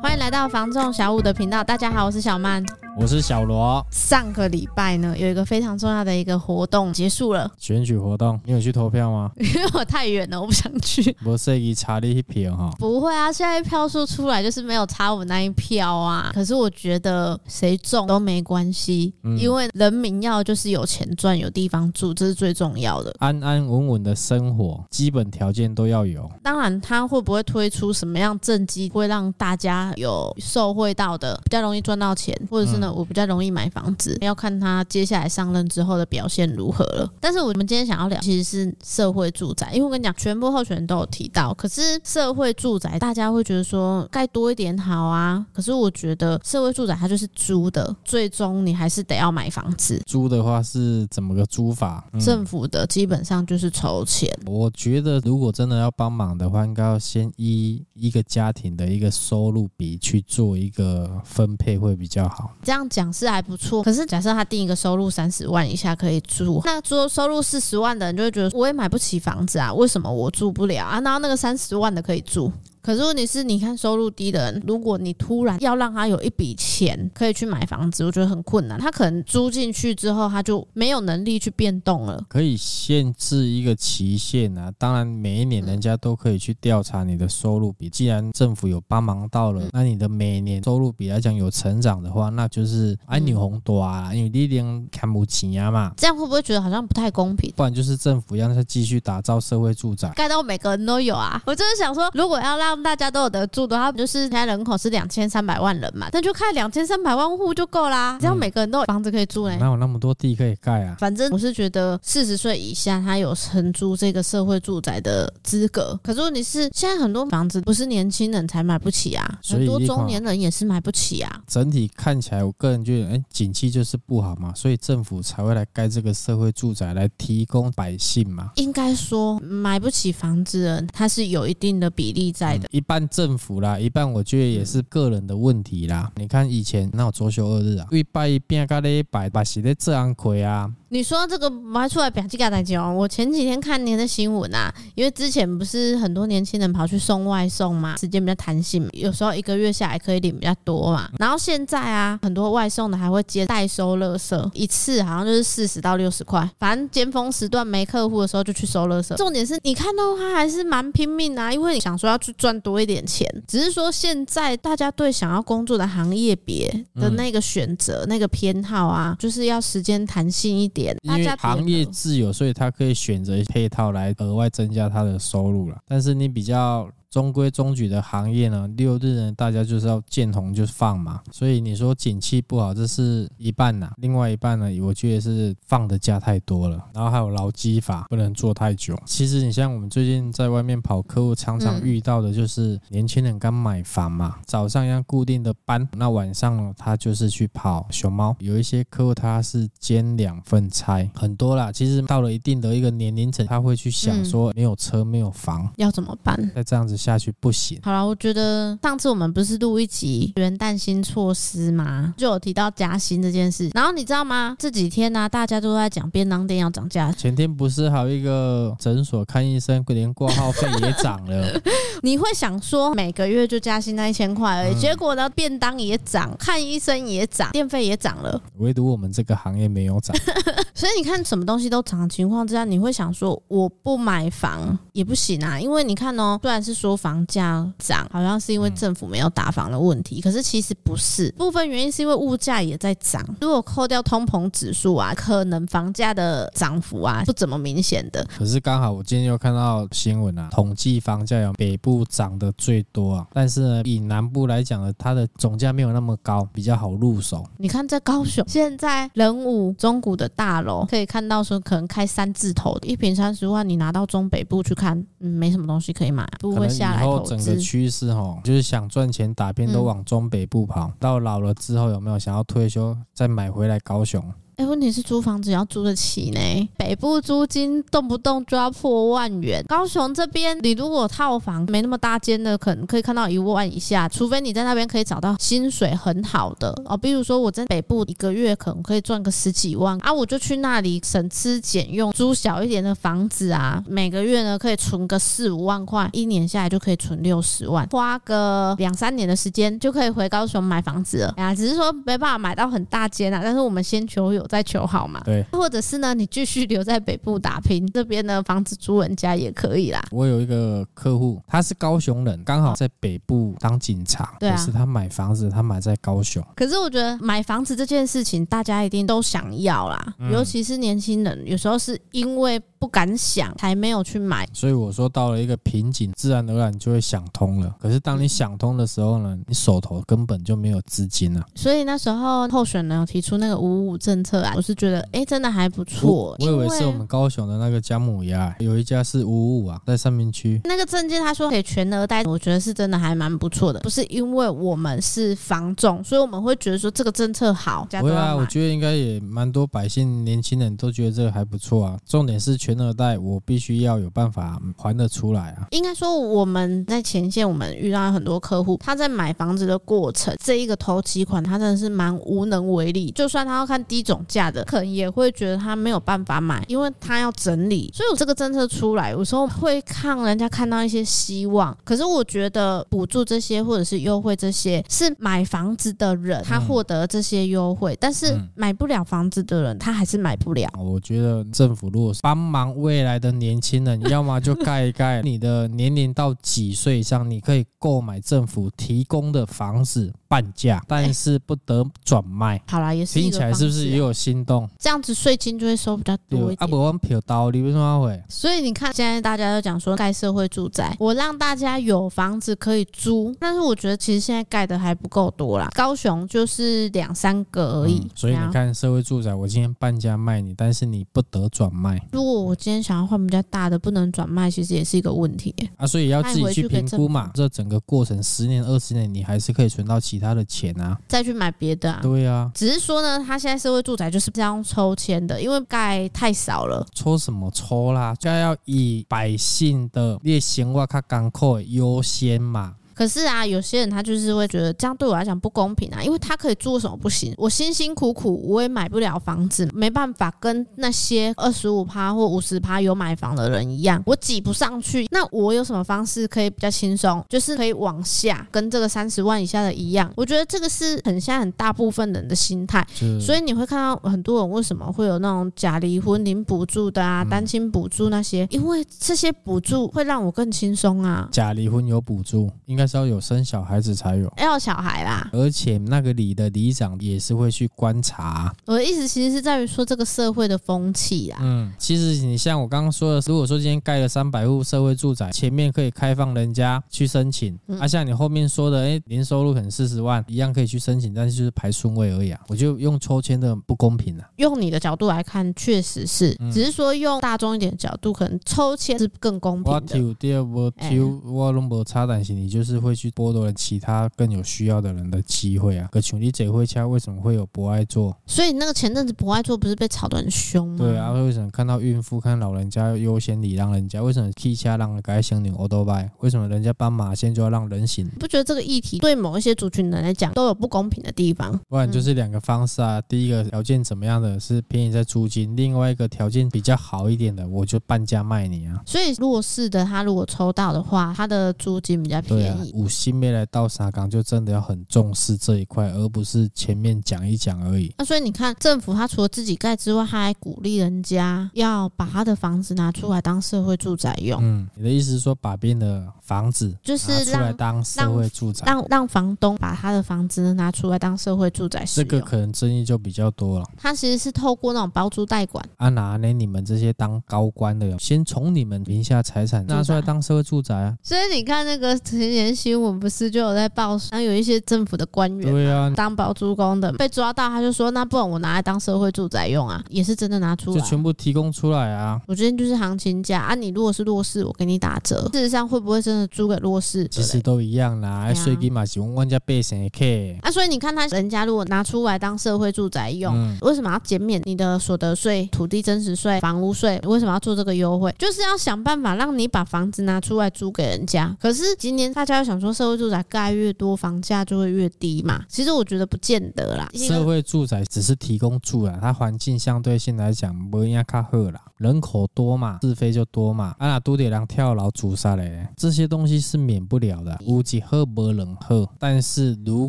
欢迎来到房仲小五的频道，大家好，我是小曼。我是小罗。上个礼拜呢，有一个非常重要的一个活动结束了，选举活动，你有去投票吗？因为我太远了，我不想去。不是一差你一票哈？不会啊，现在票数出来就是没有差我们那一票啊。可是我觉得谁中都没关系，嗯、因为人民要就是有钱赚，有地方住，这是最重要的。安安稳稳的生活，基本条件都要有。当然，他会不会推出什么样政绩，会让大家有受惠到的，比较容易赚到钱，或者是呢？嗯我比较容易买房子，要看他接下来上任之后的表现如何了。但是我们今天想要聊，其实是社会住宅，因为我跟你讲，全部候选人都有提到。可是社会住宅，大家会觉得说盖多一点好啊。可是我觉得社会住宅它就是租的，最终你还是得要买房子。租的话是怎么个租法？嗯、政府的基本上就是筹钱。我觉得如果真的要帮忙的话，应该要先依一个家庭的一个收入比去做一个分配会比较好。这样。这样讲是还不错，可是假设他定一个收入三十万以下可以住，那说收入四十万的人就会觉得我也买不起房子啊，为什么我住不了啊？然后那个三十万的可以住。可是问题是，你看收入低的人，如果你突然要让他有一笔钱可以去买房子，我觉得很困难。他可能租进去之后，他就没有能力去变动了。可以限制一个期限啊，当然每一年人家都可以去调查你的收入比。既然政府有帮忙到了，那你的每年收入比来讲有成长的话，那就是按你红多啊，因为你一定看不起啊嘛。这样会不会觉得好像不太公平？不然就是政府让他继续打造社会住宅，盖到每个人都有啊。我就是想说，如果要让大家都有得住的话，就是现在人口是两千三百万人嘛，那就开两千三百万户就够啦，这样每个人都有房子可以住嘞。哪有那么多地可以盖啊？反正我是觉得四十岁以下他有承租这个社会住宅的资格。可是问题是，现在很多房子不是年轻人才买不起啊，很多中年人也是买不起啊。整体看起来，我个人觉得，哎，景气就是不好嘛，所以政府才会来盖这个社会住宅来提供百姓嘛。应该说，买不起房子的人，他是有一定的比例在一半政府啦，一半我觉得也是个人的问题啦。你看以前那我周休二日啊，一拜一变咖哩拜，把是咧这样亏啊。你说这个我还出来表几个代讲？我前几天看您的新闻啊，因为之前不是很多年轻人跑去送外送嘛，时间比较弹性，有时候一个月下来可以领比较多嘛。然后现在啊，很多外送的还会接代收垃圾，一次好像就是四十到六十块，反正尖峰时段没客户的时候就去收垃圾。重点是你看到他还是蛮拼命啊，因为你想说要去赚多一点钱，只是说现在大家对想要工作的行业别的那个选择、那个偏好啊，就是要时间弹性一点。因为行业自由，所以他可以选择配套来额外增加他的收入了。但是你比较。中规中矩的行业呢，六日呢，大家就是要见红就放嘛，所以你说景气不好，这是一半呐，另外一半呢，我觉得是放的假太多了，然后还有劳基法不能做太久。其实你像我们最近在外面跑客户，常常遇到的就是年轻人刚买房嘛，早上要固定的班，那晚上呢，他就是去跑熊猫。有一些客户他是兼两份差，很多啦。其实到了一定的一个年龄层，他会去想说，没有车没有房要怎么办？再这样子。下去不行。好了，我觉得上次我们不是录一集元旦新措施吗？就有提到加薪这件事。然后你知道吗？这几天呢、啊，大家都在讲便当店要涨价。前天不是还有一个诊所看医生，连挂号费也涨了。你会想说每个月就加薪那一千块而已，嗯、结果呢，便当也涨，看医生也涨，电费也涨了，唯独我们这个行业没有涨。所以你看，什么东西都涨的情况之下，你会想说我不买房也不行啊，因为你看哦，虽然是说。说房价涨，好像是因为政府没有打房的问题，可是其实不是，部分原因是因为物价也在涨。如果扣掉通膨指数啊，可能房价的涨幅啊不怎么明显的。可是刚好我今天又看到新闻啊，统计房价有北部涨的最多啊，但是呢，以南部来讲呢，它的总价没有那么高，比较好入手。你看在高雄，现在人武中古的大楼可以看到说，可能开三字头的，一平三十万，你拿到中北部去看，嗯，没什么东西可以买，不会。以后整个趋势哦，就是想赚钱打拼都往中北部跑。嗯、到老了之后有没有想要退休再买回来高雄？哎，问题是租房子要租得起呢。北部租金动不动就要破万元，高雄这边你如果套房没那么大间的，可能可以看到一万以下，除非你在那边可以找到薪水很好的哦。比如说我在北部一个月可能可以赚个十几万啊，我就去那里省吃俭用租小一点的房子啊，每个月呢可以存个四五万块，一年下来就可以存六十万，花个两三年的时间就可以回高雄买房子了。哎呀，只是说没办法买到很大间啊，但是我们先求有再求好嘛。对，或者是呢，你继续留在北部打拼，这边的房子租人家也可以啦。我有一个客户，他是高雄人，刚好在北部当警察，对啊，可是他买房子，他买在高雄。可是我觉得买房子这件事情，大家一定都想要啦，嗯、尤其是年轻人，有时候是因为不敢想，才没有去买。所以我说到了一个瓶颈，自然而然就会想通了。可是当你想通的时候呢，你手头根本就没有资金了。所以那时候候选人有提出那个五五政策啊，我是觉得哎、欸，真的还不错。我以为是我们高雄的那个姜母鸭，有一家是五五啊，在三民区。那个证件他说可以全额贷，我觉得是真的还蛮不错的。不是因为我们是房仲，所以我们会觉得说这个政策好。对啊，我觉得应该也蛮多百姓、年轻人都觉得这个还不错啊。重点是全额贷，我必须要有办法还得出来啊。应该说我们在前线，我们遇到很多客户，他在买房子的过程，这一个头期款他真的是蛮无能为力。就算他要看低总价的，可能也会觉得他没有办法买，因为他要整理。所以我这个政策出来，有时候会看人家看到一些希望。可是我觉得补助这些或者是优惠这些，是买房子的人他获得这些优惠，但是买不了房子的人他还是买不了。我觉得政府如果帮忙未来的年轻人，要么就盖一盖，你的年龄到几岁以上，你可以购买政府提供的房子。半价，但是不得转卖。好啦，也是听起来是不是也有心动？这样子税金就会收比较多一点。啊，不，我票刀，你为什么会？所以你看，现在大家都讲说盖社会住宅，我让大家有房子可以租，但是我觉得其实现在盖的还不够多啦。高雄就是两三个而已。嗯，所以你看，社会住宅，我今天半价卖你，但是你不得转卖。如果我今天想要换比较大的，不能转卖，其实也是一个问题。啊，所以要自己去评估嘛。这整个过程十年、二十年，你还是可以存到其他的钱啊，再去买别的啊。对啊，只是说呢，他现在社会住宅就是这样抽签的，因为盖太少了。抽什么抽啦？就要以百姓的列行哇，卡港口优先嘛。可是啊，有些人他就是会觉得这样对我来讲不公平啊，因为他可以做什么不行？我辛辛苦苦我也买不了房子，没办法跟那些二十五趴或五十趴有买房的人一样，我挤不上去。那我有什么方式可以比较轻松？就是可以往下跟这个三十万以下的一样。我觉得这个是很现在很大部分人的心态。所以你会看到很多人为什么会有那种假离婚领补助的啊，单亲补助那些，因为这些补助会让我更轻松啊。假离婚有补助，应该。是要有生小孩子才有，要小孩啦，而且那个里的里长也是会去观察。我的意思其实是在于说这个社会的风气啊。嗯，其实你像我刚刚说的，如果说今天盖了三百户社会住宅，前面可以开放人家去申请，嗯、啊，像你后面说的，哎，年收入可能四十万，一样可以去申请，但是就是排顺位而已啊。我就用抽签的不公平啊。用你的角度来看，确实是，嗯、只是说用大众一点的角度，可能抽签是更公平的。我抽第二波抽，我拢无差，但是你就是。会去剥夺了其他更有需要的人的机会啊！可穷你这回家为什么会有博爱座？所以那个前阵子博爱座不是被吵得很凶吗？对啊，为什么看到孕妇、看老人家优先礼让人家？为什么汽车让该先领欧多拜？为什么人家斑马线就要让人行？不觉得这个议题对某一些族群人来讲都有不公平的地方？不然就是两个方式啊，嗯、第一个条件怎么样的是便宜在租金，另外一个条件比较好一点的，我就半价卖你啊。所以弱势的他如果抽到的话，他的租金比较便宜。五星没来到沙港，就真的要很重视这一块，而不是前面讲一讲而已。那所以你看，政府他除了自己盖之外，他还鼓励人家要把他的房子拿出来当社会住宅用。嗯，你的意思是说，把别人的房子就是拿出来当社会住宅，让让，让房东把他的房子拿出来当社会住宅使用。这个可能争议就比较多了。他其实是透过那种包租代管，啊，拿呢你们这些当高官的，先从你们名下财产拿出来当社会住宅啊。所以你看那个陈妍新闻不是就有在报，然后有一些政府的官员，对啊，当包租公的被抓到，他就说，那不然我拿来当社会住宅用啊，也是真的拿出来，就全部提供出来啊。我觉得就是行情价啊，你如果是弱势，我给你打折。事实上会不会真的租给弱势？其实都一样啦，税金嘛是万家百姓的客。啊，所以你看他人家如果拿出来当社会住宅用，嗯、为什么要减免你的所得税、土地增值税、房屋税？为什么要做这个优惠？就是要想办法让你把房子拿出来租给人家。可是今年大家又想说，社会住宅盖越多，房价就会越低嘛？其实我觉得不见得啦。社会住宅只是提供住啦，它环境相对性来讲不应该较好啦。人口多嘛，是非就多嘛。啊，那都得让跳楼自杀嘞，这些东西是免不了的。无几喝不冷喝，但是如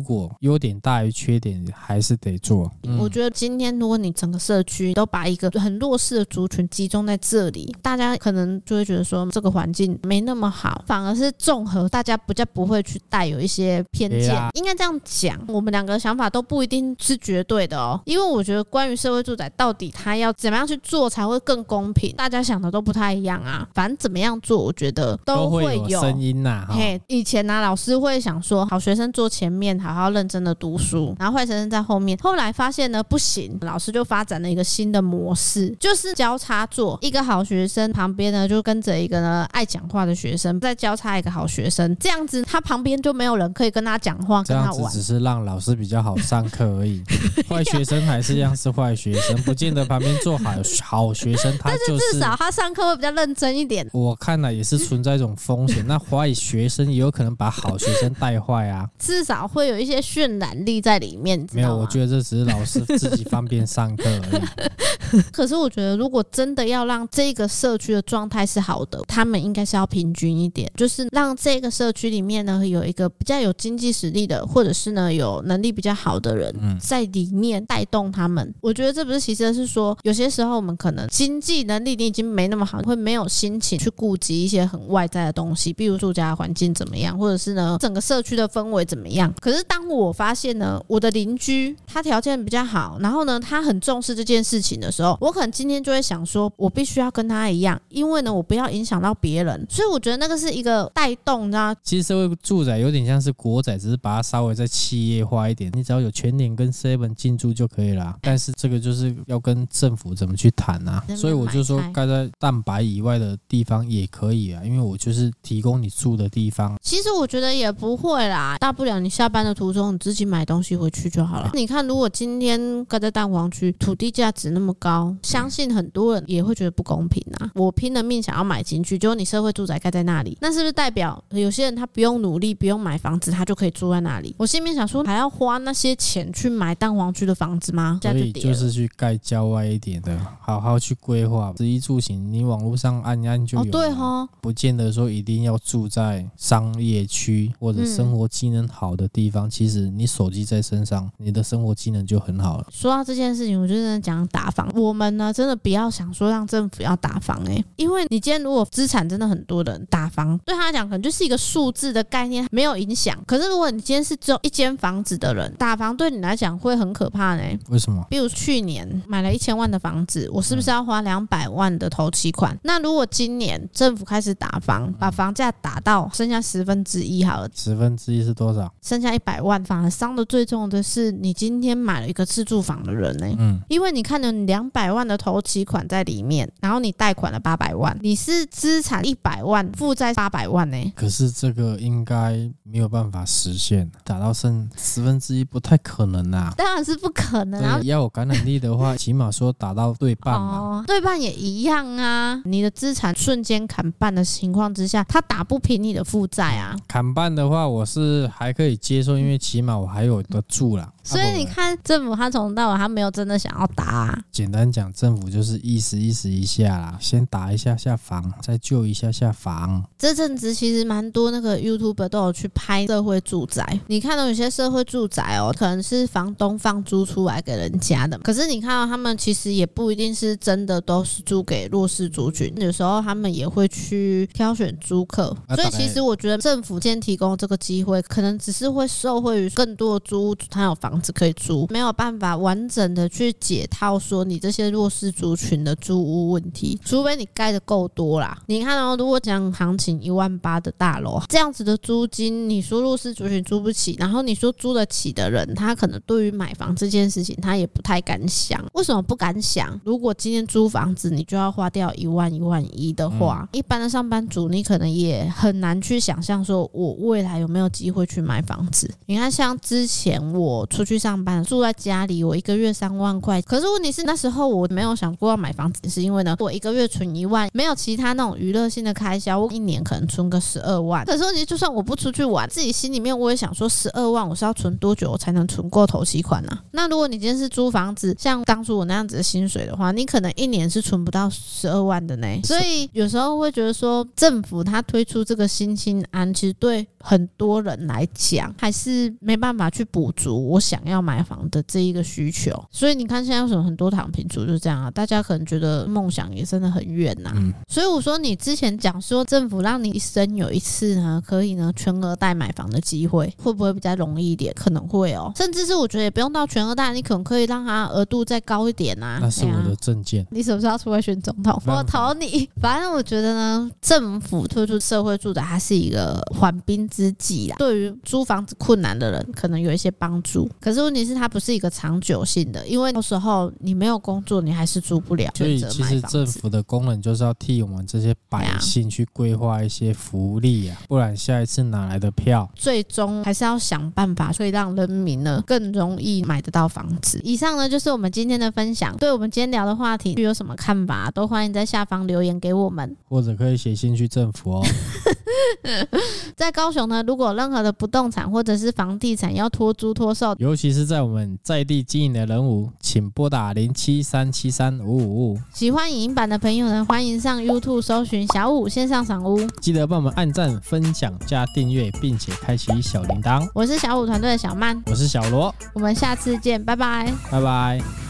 果优点大于缺点，还是得做。嗯、我觉得今天如果你整个社区都把一个很弱势的族群集中在这里，大家可能就会觉得说这个环境没那么好，反而是综合，大家比较不会去带有一些偏见。啊、应该这样讲，我们两个想法都不一定是绝对的哦，因为我觉得关于社会住宅到底它要怎么样去做才会更公平，大家想的都不太一样啊。反正怎么样做，我觉得都会有声音呐。嘿，以前呢、啊，老师会想说，好学生坐前面，好好认真的读书，然后坏学生在后面。后来发现呢，不行，老师就发展了一个新的模式，就是交叉坐，一个好学生旁边呢就跟着一个呢爱讲话的学生，再交叉一个好学生，这样子他旁边就没有人可以跟他讲话，跟他玩。这样子只是让老师比较好上课而已，坏学生还是一样是坏学生，不见得旁边坐好好学生，他就是至少他上课会比较认真一点。我看了也是存在一种风险，那坏学生也有可能把好学生带坏啊，至少会有一些渲染力在里面。没有，我觉得这只是老师自己方便上课而已。可是我觉得，如果真的要让这个社区的状态是好的，他们应该是要平均一点，就是让这个社区里面呢有一个比较有经济实力的，或者是呢有能力比较好的人在里面带动他们。我觉得这不是其实是说，有些时候我们可能经济能力你已经没那么好，会没有心情去顾及一些很外在的东西，比如住家环境怎么样，或者是呢整个社区的氛围怎么样。可是当我发现呢，我的邻居他条件比较好，然后呢他很重视这件事情的时候，我可能今天就会想说，我必须要跟他一样，因为呢我不要影响到别人。所以我觉得那个是一个带动，你知道？其实社会住宅有点像是国宅，只是把它稍微再企业化一点。你只要有全联跟 Seven 进驻就可以了。但是这个就是要跟政府怎么去谈啊？所以我就说盖在蛋白以外的地方也可以啊，因为我就是提供你住的地方。其实我觉得也不会啦，大不了你下班的途中你自己买东西回去就好了。你看，如果今天盖在蛋黄区，土地价值那么高，相信很多人也会觉得不公平啊。我拼了命想要买进去，结果你社会住宅盖在那里，那是不是代表有些人他不用努力，不用买房子，他就可以住在那里？我心里面想说，还要花那些钱去买蛋黄区的房子吗？所以就是去盖郊外一点的，好好去规划，食衣住行，你网络上按一按就有。哦，对哈，不见得说一定要住在商业区或者生活机能好的地方。其实你手机在身上，你的生活机能就很好了。说到这件事情，我就在讲打房。我们呢，真的不要想说让政府要打房哎，因为你今天如果资产真的很多的人打房，对他来讲可能就是一个数字的概念，没有影响。可是如果你今天是只有一间房子的人，打房对你来讲会很可怕呢。为什么？比如去年买了一千万的房子，我是不是要花两百万的头期款？那如果今年政府开始打房，把房价打到剩下十分之一好了，十分之一是多少？剩下一百万，反而伤的最重的是你今天买了一个自住房的人呢。嗯，因为你看了你两百万的头期款在里面，然后你贷款了八百万，你是资产一百万，负债八百万呢。可是这个应该没有办法实现，打到剩十分之一不太可能啊。当然是不可能啊！要有感染力的话，起码说打到对半嘛。哦，对半也一样啊。你的资产瞬间砍半的情况之下，他打不平你的负债啊。砍半的话，我是还可以接受，因为起码我还有个住啦。所以你看，政府他从头到尾他没有真的想要打啊。简单讲，政府就是意思意思一下啦，先打一下下房，再救一下下房。这阵子其实蛮多那个 YouTuber 都有去拍社会住宅，你看到有些社会住宅哦，可能是房东放租出来给人家的，可是你看到他们其实也不一定是真的都是租给弱势族群，有时候他们也会去挑选租客。所以其实我觉得政府先提供这个机会，可能只是会受惠于更多的租屋，他有房子可以租，没有办法完整的去解套说你这些弱势族群的租屋问题，除非你盖的够多啦。你看哦，如果讲行情一万八的大楼，这样子的租金，你说弱势族群租不起，然后你说租得起的人，他可能对于买房这件事情，他也不太敢想。为什么不敢想？如果今天租房子，你就要花掉一万一万一的话，一般的上班族，你可能也很难去想象说，我未来有没有机会去买房子。你看，像之前我出去上班，住在家里，我一个月三万块，可是问题是那时候我没有想过要买房子，是因为呢，我一个月存一万，没有其他那种娱乐性的开销，我一年可能存个十二万。可是问题，就算我不出去玩，自己心里面我也想说，十二万我是要存多久我才能存够头期款呢？那如果你今天是租房子，像当初我那样子的薪水的话，你可能一年是存不到十二万的呢。所以有时候会觉得说，政府他推出这个新青安，其实对很多人来讲还是没办法去补足我想要买房的这一个需求。所以你看现在为什么很多躺平族就是这样啊？大家可能觉得梦想也真的很远呐。嗯。所以我说你之前讲说政府让你一生有一次呢，可以呢全额贷买房的机会，会不会比较容易一点？可能会哦。甚至是我觉得也不用到全额贷，你可能可以让他额度再高一点啊。那是我的证件。你什么时候要出来选总统？我投你。反正我觉得呢，政府推出社会住宅，它是一个缓兵之计啦。对于租房子困难的人，可能有一些帮助。可是问题是，它不是一个长久性的，因为到时候你没有工作，你还是租不了。所以其实政府的功能就是要替我们这些百姓去规划一些福利啊，不然下一次哪来的票？最终还是要想办法，所以让人民呢更容易买得到房子。以上呢就是我们今天的分享。对我们今天聊的话题有什么看法，都欢迎在下方留言给我们，或者可以写信去政府哦。在高雄呢，如果任何的不动产或者是房地产要托租托售，尤其是在我们在地经营的人物，请拨打零七三七三五五五。喜欢影音版的朋友呢，欢迎上 YouTube 搜寻小五线上赏屋，记得帮我们按赞、分享、加订阅，并且开启小铃铛。我是小五团队的小曼，我是小罗，我们下次见，拜拜，拜拜。